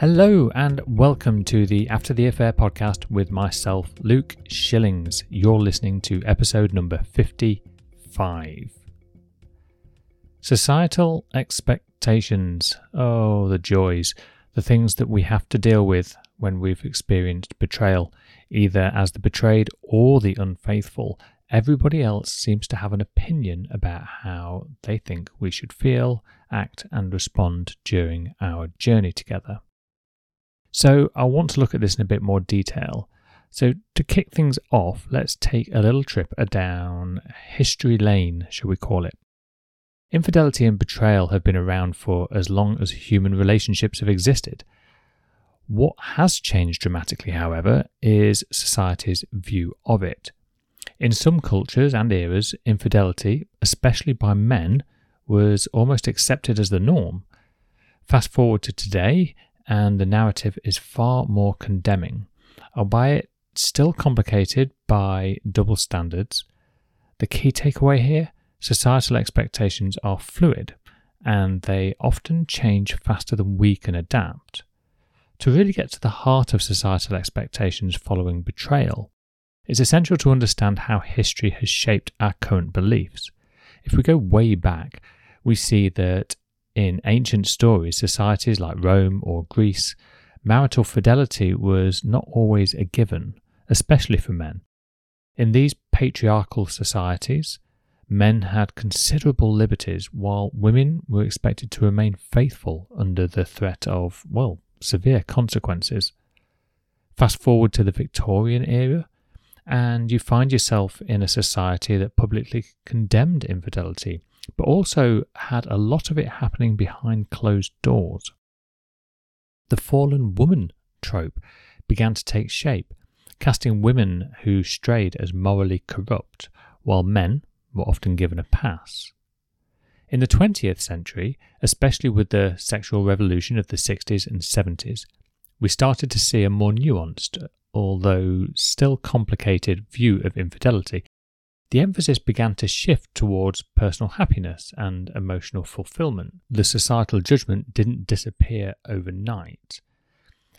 Hello, and welcome to the After the Affair podcast with myself, Luke Shillings. You're listening to episode number 55. Societal expectations. Oh, the joys, the things that we have to deal with when we've experienced betrayal, either as the betrayed or the unfaithful. Everybody else seems to have an opinion about how they think we should feel, act, and respond during our journey together. So I want to look at this in a bit more detail. So to kick things off, let's take a little trip down history lane, shall we call it. Infidelity and betrayal have been around for as long as human relationships have existed. What has changed dramatically, however, is society's view of it. In some cultures and eras, infidelity, especially by men, was almost accepted as the norm. Fast forward to today, and the narrative is far more condemning, albeit still complicated by double standards. The key takeaway here societal expectations are fluid and they often change faster than we can adapt. To really get to the heart of societal expectations following betrayal, it's essential to understand how history has shaped our current beliefs. If we go way back, we see that in ancient stories, societies like Rome or Greece, marital fidelity was not always a given, especially for men. In these patriarchal societies, men had considerable liberties while women were expected to remain faithful under the threat of, well, severe consequences. Fast forward to the Victorian era, and you find yourself in a society that publicly condemned infidelity but also had a lot of it happening behind closed doors. The fallen woman trope began to take shape, casting women who strayed as morally corrupt, while men were often given a pass. In the 20th century, especially with the sexual revolution of the 60s and 70s, we started to see a more nuanced, although still complicated, view of infidelity the emphasis began to shift towards personal happiness and emotional fulfillment. The societal judgment didn't disappear overnight.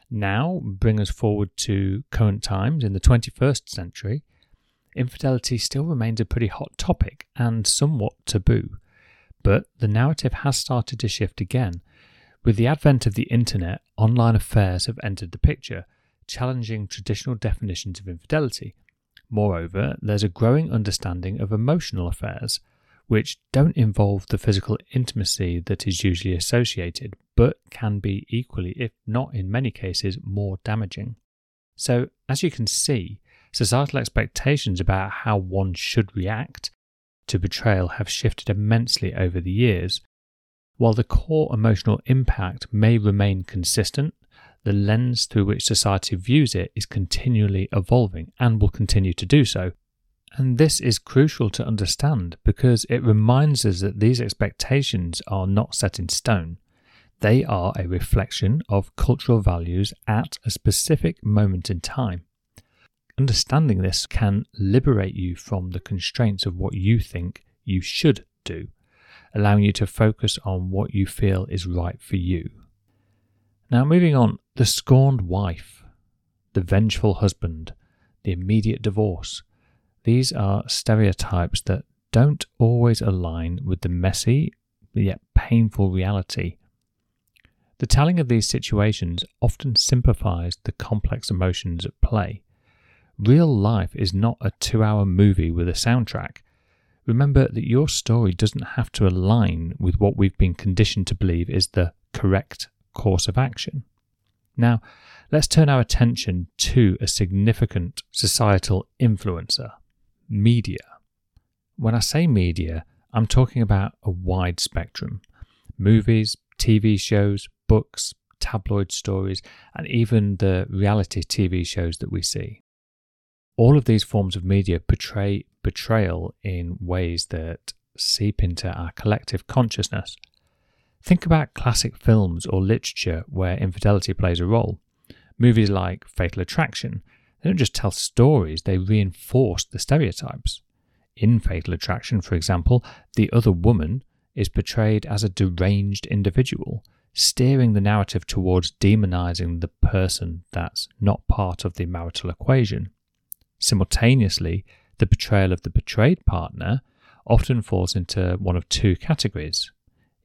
Now, bring us forward to current times in the 21st century, infidelity still remains a pretty hot topic and somewhat taboo. But the narrative has started to shift again. With the advent of the internet, online affairs have entered the picture, challenging traditional definitions of infidelity Moreover, there's a growing understanding of emotional affairs, which don't involve the physical intimacy that is usually associated, but can be equally, if not in many cases, more damaging. So, as you can see, societal expectations about how one should react to betrayal have shifted immensely over the years. While the core emotional impact may remain consistent, the lens through which society views it is continually evolving and will continue to do so. And this is crucial to understand because it reminds us that these expectations are not set in stone. They are a reflection of cultural values at a specific moment in time. Understanding this can liberate you from the constraints of what you think you should do, allowing you to focus on what you feel is right for you. Now, moving on, the scorned wife, the vengeful husband, the immediate divorce. These are stereotypes that don't always align with the messy yet painful reality. The telling of these situations often simplifies the complex emotions at play. Real life is not a two hour movie with a soundtrack. Remember that your story doesn't have to align with what we've been conditioned to believe is the correct course of action. Now, let's turn our attention to a significant societal influencer media. When I say media, I'm talking about a wide spectrum movies, TV shows, books, tabloid stories, and even the reality TV shows that we see. All of these forms of media portray betrayal in ways that seep into our collective consciousness. Think about classic films or literature where infidelity plays a role. Movies like Fatal Attraction, they don't just tell stories, they reinforce the stereotypes. In Fatal Attraction, for example, the other woman is portrayed as a deranged individual, steering the narrative towards demonizing the person that's not part of the marital equation. Simultaneously, the portrayal of the betrayed partner often falls into one of two categories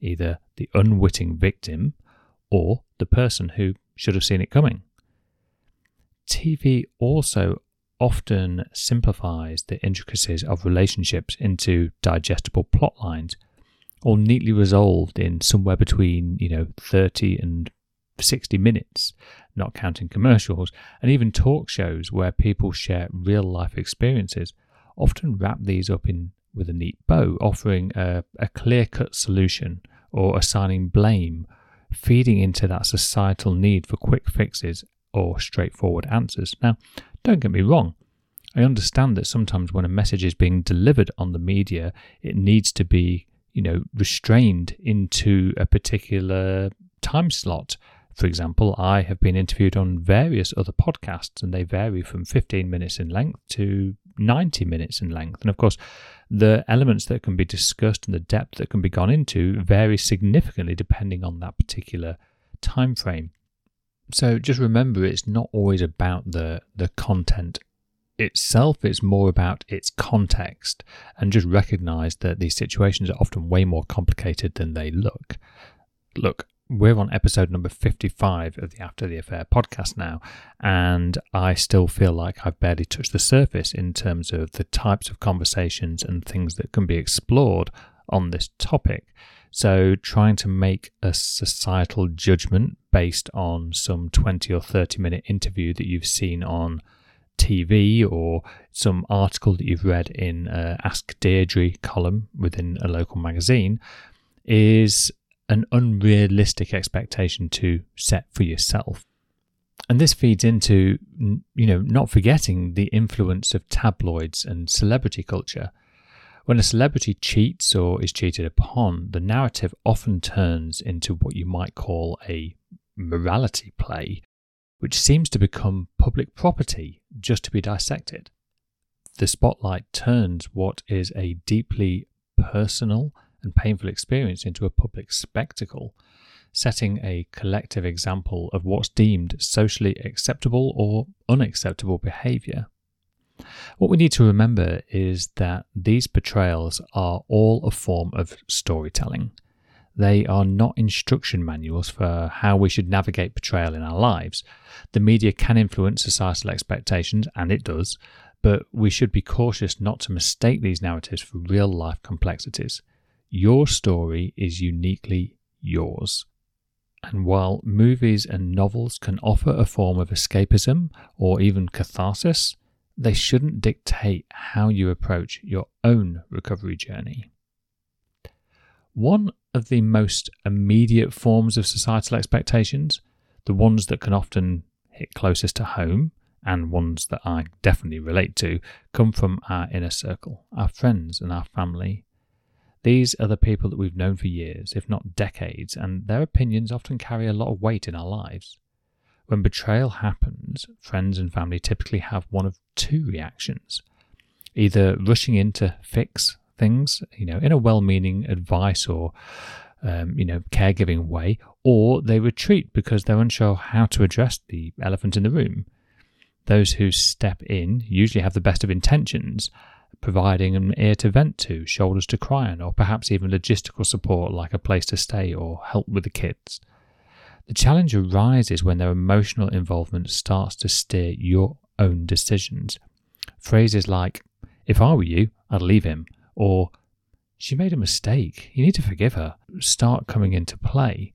either the unwitting victim or the person who should have seen it coming. TV also often simplifies the intricacies of relationships into digestible plot lines, all neatly resolved in somewhere between, you know, 30 and 60 minutes, not counting commercials, and even talk shows where people share real life experiences often wrap these up in with a neat bow, offering a, a clear cut solution or assigning blame, feeding into that societal need for quick fixes or straightforward answers. Now, don't get me wrong. I understand that sometimes when a message is being delivered on the media, it needs to be, you know, restrained into a particular time slot. For example, I have been interviewed on various other podcasts and they vary from 15 minutes in length to 90 minutes in length. And of course, the elements that can be discussed and the depth that can be gone into vary significantly depending on that particular time frame. So just remember it's not always about the the content itself, it's more about its context and just recognize that these situations are often way more complicated than they look. Look, we're on episode number 55 of the After the Affair podcast now, and I still feel like I've barely touched the surface in terms of the types of conversations and things that can be explored on this topic. So, trying to make a societal judgment based on some 20 or 30 minute interview that you've seen on TV or some article that you've read in a Ask Deirdre column within a local magazine is an unrealistic expectation to set for yourself. And this feeds into, you know, not forgetting the influence of tabloids and celebrity culture. When a celebrity cheats or is cheated upon, the narrative often turns into what you might call a morality play, which seems to become public property just to be dissected. The spotlight turns what is a deeply personal and painful experience into a public spectacle, setting a collective example of what's deemed socially acceptable or unacceptable behaviour. What we need to remember is that these portrayals are all a form of storytelling. They are not instruction manuals for how we should navigate betrayal in our lives. The media can influence societal expectations, and it does, but we should be cautious not to mistake these narratives for real life complexities. Your story is uniquely yours. And while movies and novels can offer a form of escapism or even catharsis, they shouldn't dictate how you approach your own recovery journey. One of the most immediate forms of societal expectations, the ones that can often hit closest to home, and ones that I definitely relate to, come from our inner circle, our friends and our family, these are the people that we've known for years, if not decades, and their opinions often carry a lot of weight in our lives. When betrayal happens, friends and family typically have one of two reactions either rushing in to fix things, you know, in a well meaning advice or um, you know, caregiving way, or they retreat because they're unsure how to address the elephant in the room. Those who step in usually have the best of intentions providing an ear to vent to, shoulders to cry on, or perhaps even logistical support like a place to stay or help with the kids. The challenge arises when their emotional involvement starts to steer your own decisions. Phrases like, if I were you, I'd leave him, or she made a mistake, you need to forgive her, start coming into play.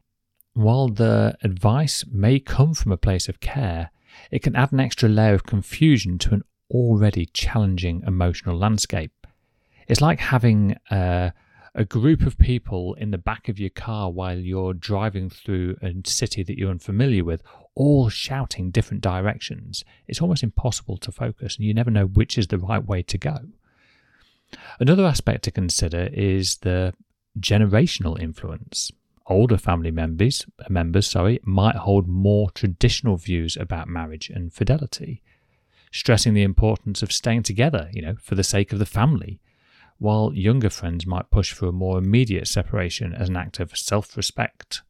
While the advice may come from a place of care, it can add an extra layer of confusion to an already challenging emotional landscape. It's like having a, a group of people in the back of your car while you're driving through a city that you're unfamiliar with, all shouting different directions, it's almost impossible to focus and you never know which is the right way to go. Another aspect to consider is the generational influence. Older family members, members sorry, might hold more traditional views about marriage and fidelity, stressing the importance of staying together, you know, for the sake of the family, while younger friends might push for a more immediate separation as an act of self-respect.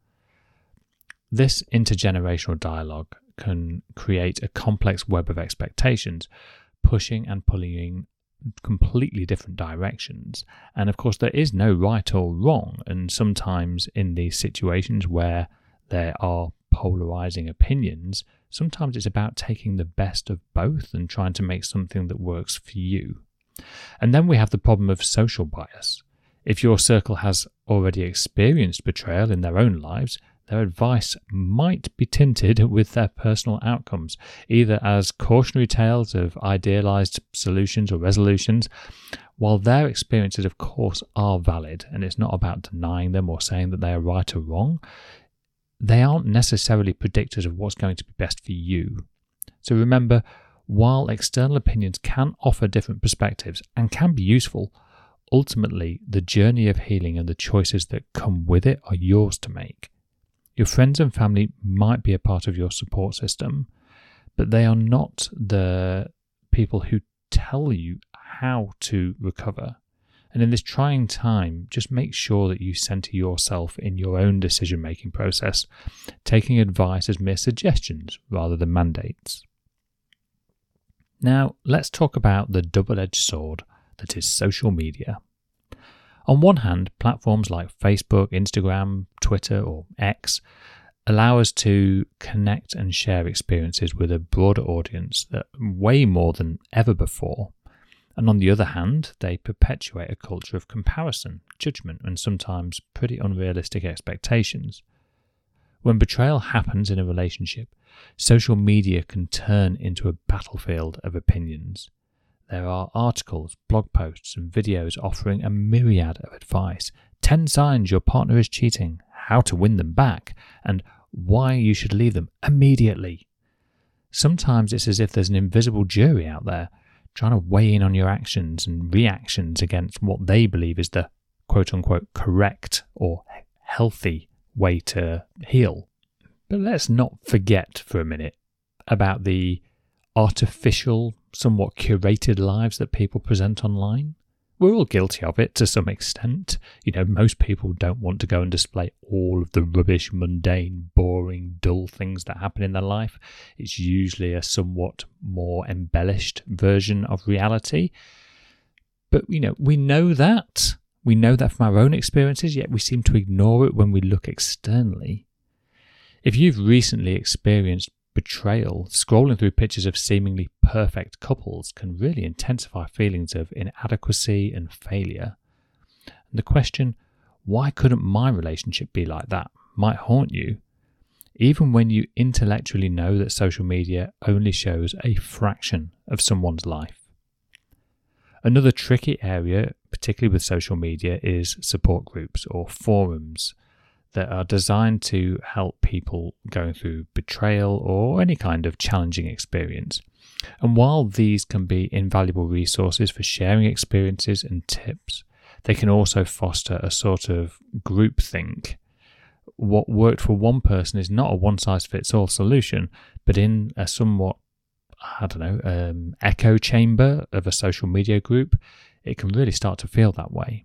This intergenerational dialogue can create a complex web of expectations, pushing and pulling in completely different directions. And of course, there is no right or wrong. And sometimes in these situations where there are polarizing opinions, sometimes it's about taking the best of both and trying to make something that works for you. And then we have the problem of social bias. If your circle has already experienced betrayal in their own lives, their advice might be tinted with their personal outcomes, either as cautionary tales of idealized solutions or resolutions, while their experiences, of course, are valid, and it's not about denying them or saying that they are right or wrong, they aren't necessarily predictors of what's going to be best for you. So remember, while external opinions can offer different perspectives and can be useful, ultimately the journey of healing and the choices that come with it are yours to make. Your friends and family might be a part of your support system, but they are not the people who tell you how to recover. And in this trying time, just make sure that you center yourself in your own decision making process, taking advice as mere suggestions rather than mandates. Now, let's talk about the double edged sword that is social media. On one hand, platforms like Facebook, Instagram, Twitter, or X allow us to connect and share experiences with a broader audience that way more than ever before. And on the other hand, they perpetuate a culture of comparison, judgment, and sometimes pretty unrealistic expectations. When betrayal happens in a relationship, social media can turn into a battlefield of opinions. There are articles, blog posts, and videos offering a myriad of advice 10 signs your partner is cheating, how to win them back, and why you should leave them immediately. Sometimes it's as if there's an invisible jury out there trying to weigh in on your actions and reactions against what they believe is the quote unquote correct or healthy way to heal. But let's not forget for a minute about the artificial somewhat curated lives that people present online. We're all guilty of it to some extent. You know, most people don't want to go and display all of the rubbish, mundane, boring, dull things that happen in their life. It's usually a somewhat more embellished version of reality. But, you know, we know that. We know that from our own experiences, yet we seem to ignore it when we look externally. If you've recently experienced betrayal, scrolling through pictures of seemingly perfect couples can really intensify feelings of inadequacy and failure. And the question, why couldn't my relationship be like that, might haunt you, even when you intellectually know that social media only shows a fraction of someone's life. Another tricky area, particularly with social media, is support groups or forums that are designed to help people going through betrayal or any kind of challenging experience. And while these can be invaluable resources for sharing experiences and tips, they can also foster a sort of groupthink. What worked for one person is not a one size fits all solution, but in a somewhat, I don't know, um, echo chamber of a social media group, it can really start to feel that way.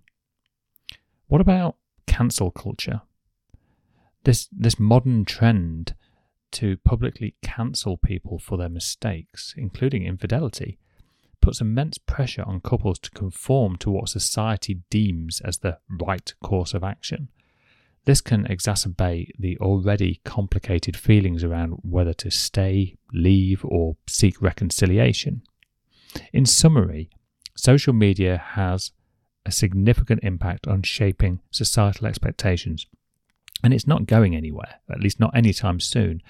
What about cancel culture? This this modern trend to publicly cancel people for their mistakes, including infidelity, puts immense pressure on couples to conform to what society deems as the right course of action. This can exacerbate the already complicated feelings around whether to stay, leave, or seek reconciliation. In summary, social media has a significant impact on shaping societal expectations and it's not going anywhere, at least not anytime soon.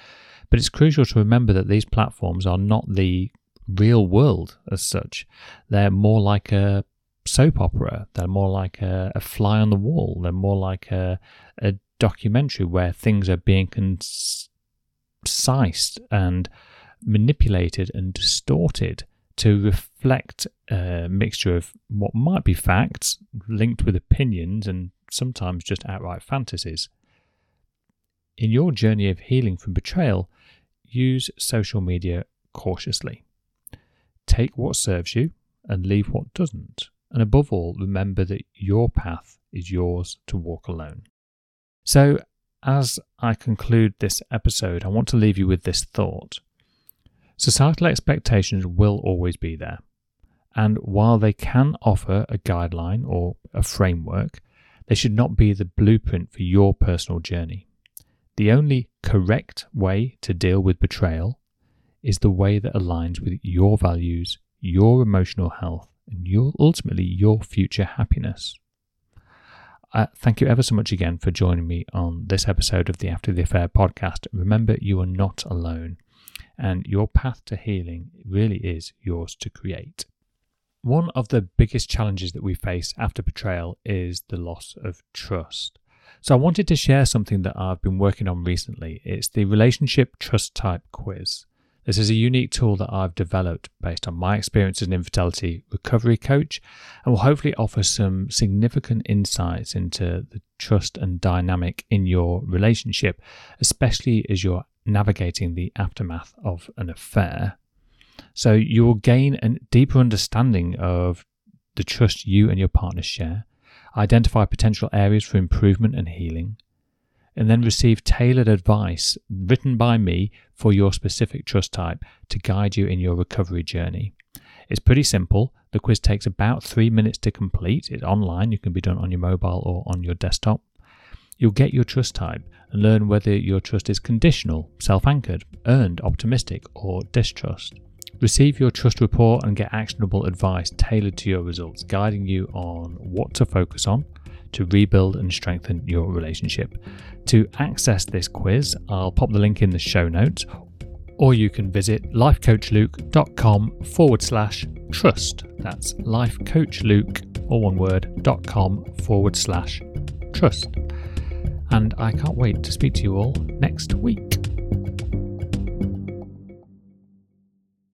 But it's crucial to remember that these platforms are not the real world as such. They're more like a soap opera. They're more like a, a fly on the wall. They're more like a, a documentary where things are being concised and manipulated and distorted to reflect a mixture of what might be facts linked with opinions and sometimes just outright fantasies. In your journey of healing from betrayal, use social media cautiously. Take what serves you and leave what doesn't. And above all, remember that your path is yours to walk alone. So, as I conclude this episode, I want to leave you with this thought. Societal expectations will always be there. And while they can offer a guideline or a framework, they should not be the blueprint for your personal journey. The only correct way to deal with betrayal is the way that aligns with your values, your emotional health, and your ultimately your future happiness. Uh, thank you ever so much again for joining me on this episode of the After the Affair podcast. Remember, you are not alone, and your path to healing really is yours to create. One of the biggest challenges that we face after betrayal is the loss of trust. So, I wanted to share something that I've been working on recently. It's the Relationship Trust Type Quiz. This is a unique tool that I've developed based on my experience as an infidelity recovery coach and will hopefully offer some significant insights into the trust and dynamic in your relationship, especially as you're navigating the aftermath of an affair. So you will gain a deeper understanding of the trust you and your partner share, identify potential areas for improvement and healing, and then receive tailored advice written by me for your specific trust type to guide you in your recovery journey. It's pretty simple. The quiz takes about three minutes to complete. It's online, you can be done on your mobile or on your desktop. You'll get your trust type and learn whether your trust is conditional, self anchored, earned, optimistic, or distrust. Receive your trust report and get actionable advice tailored to your results, guiding you on what to focus on to rebuild and strengthen your relationship. To access this quiz, I'll pop the link in the show notes, or you can visit lifecoachluke.com forward slash trust. That's lifecoachluke, all one word, dot com forward slash trust. And I can't wait to speak to you all next week.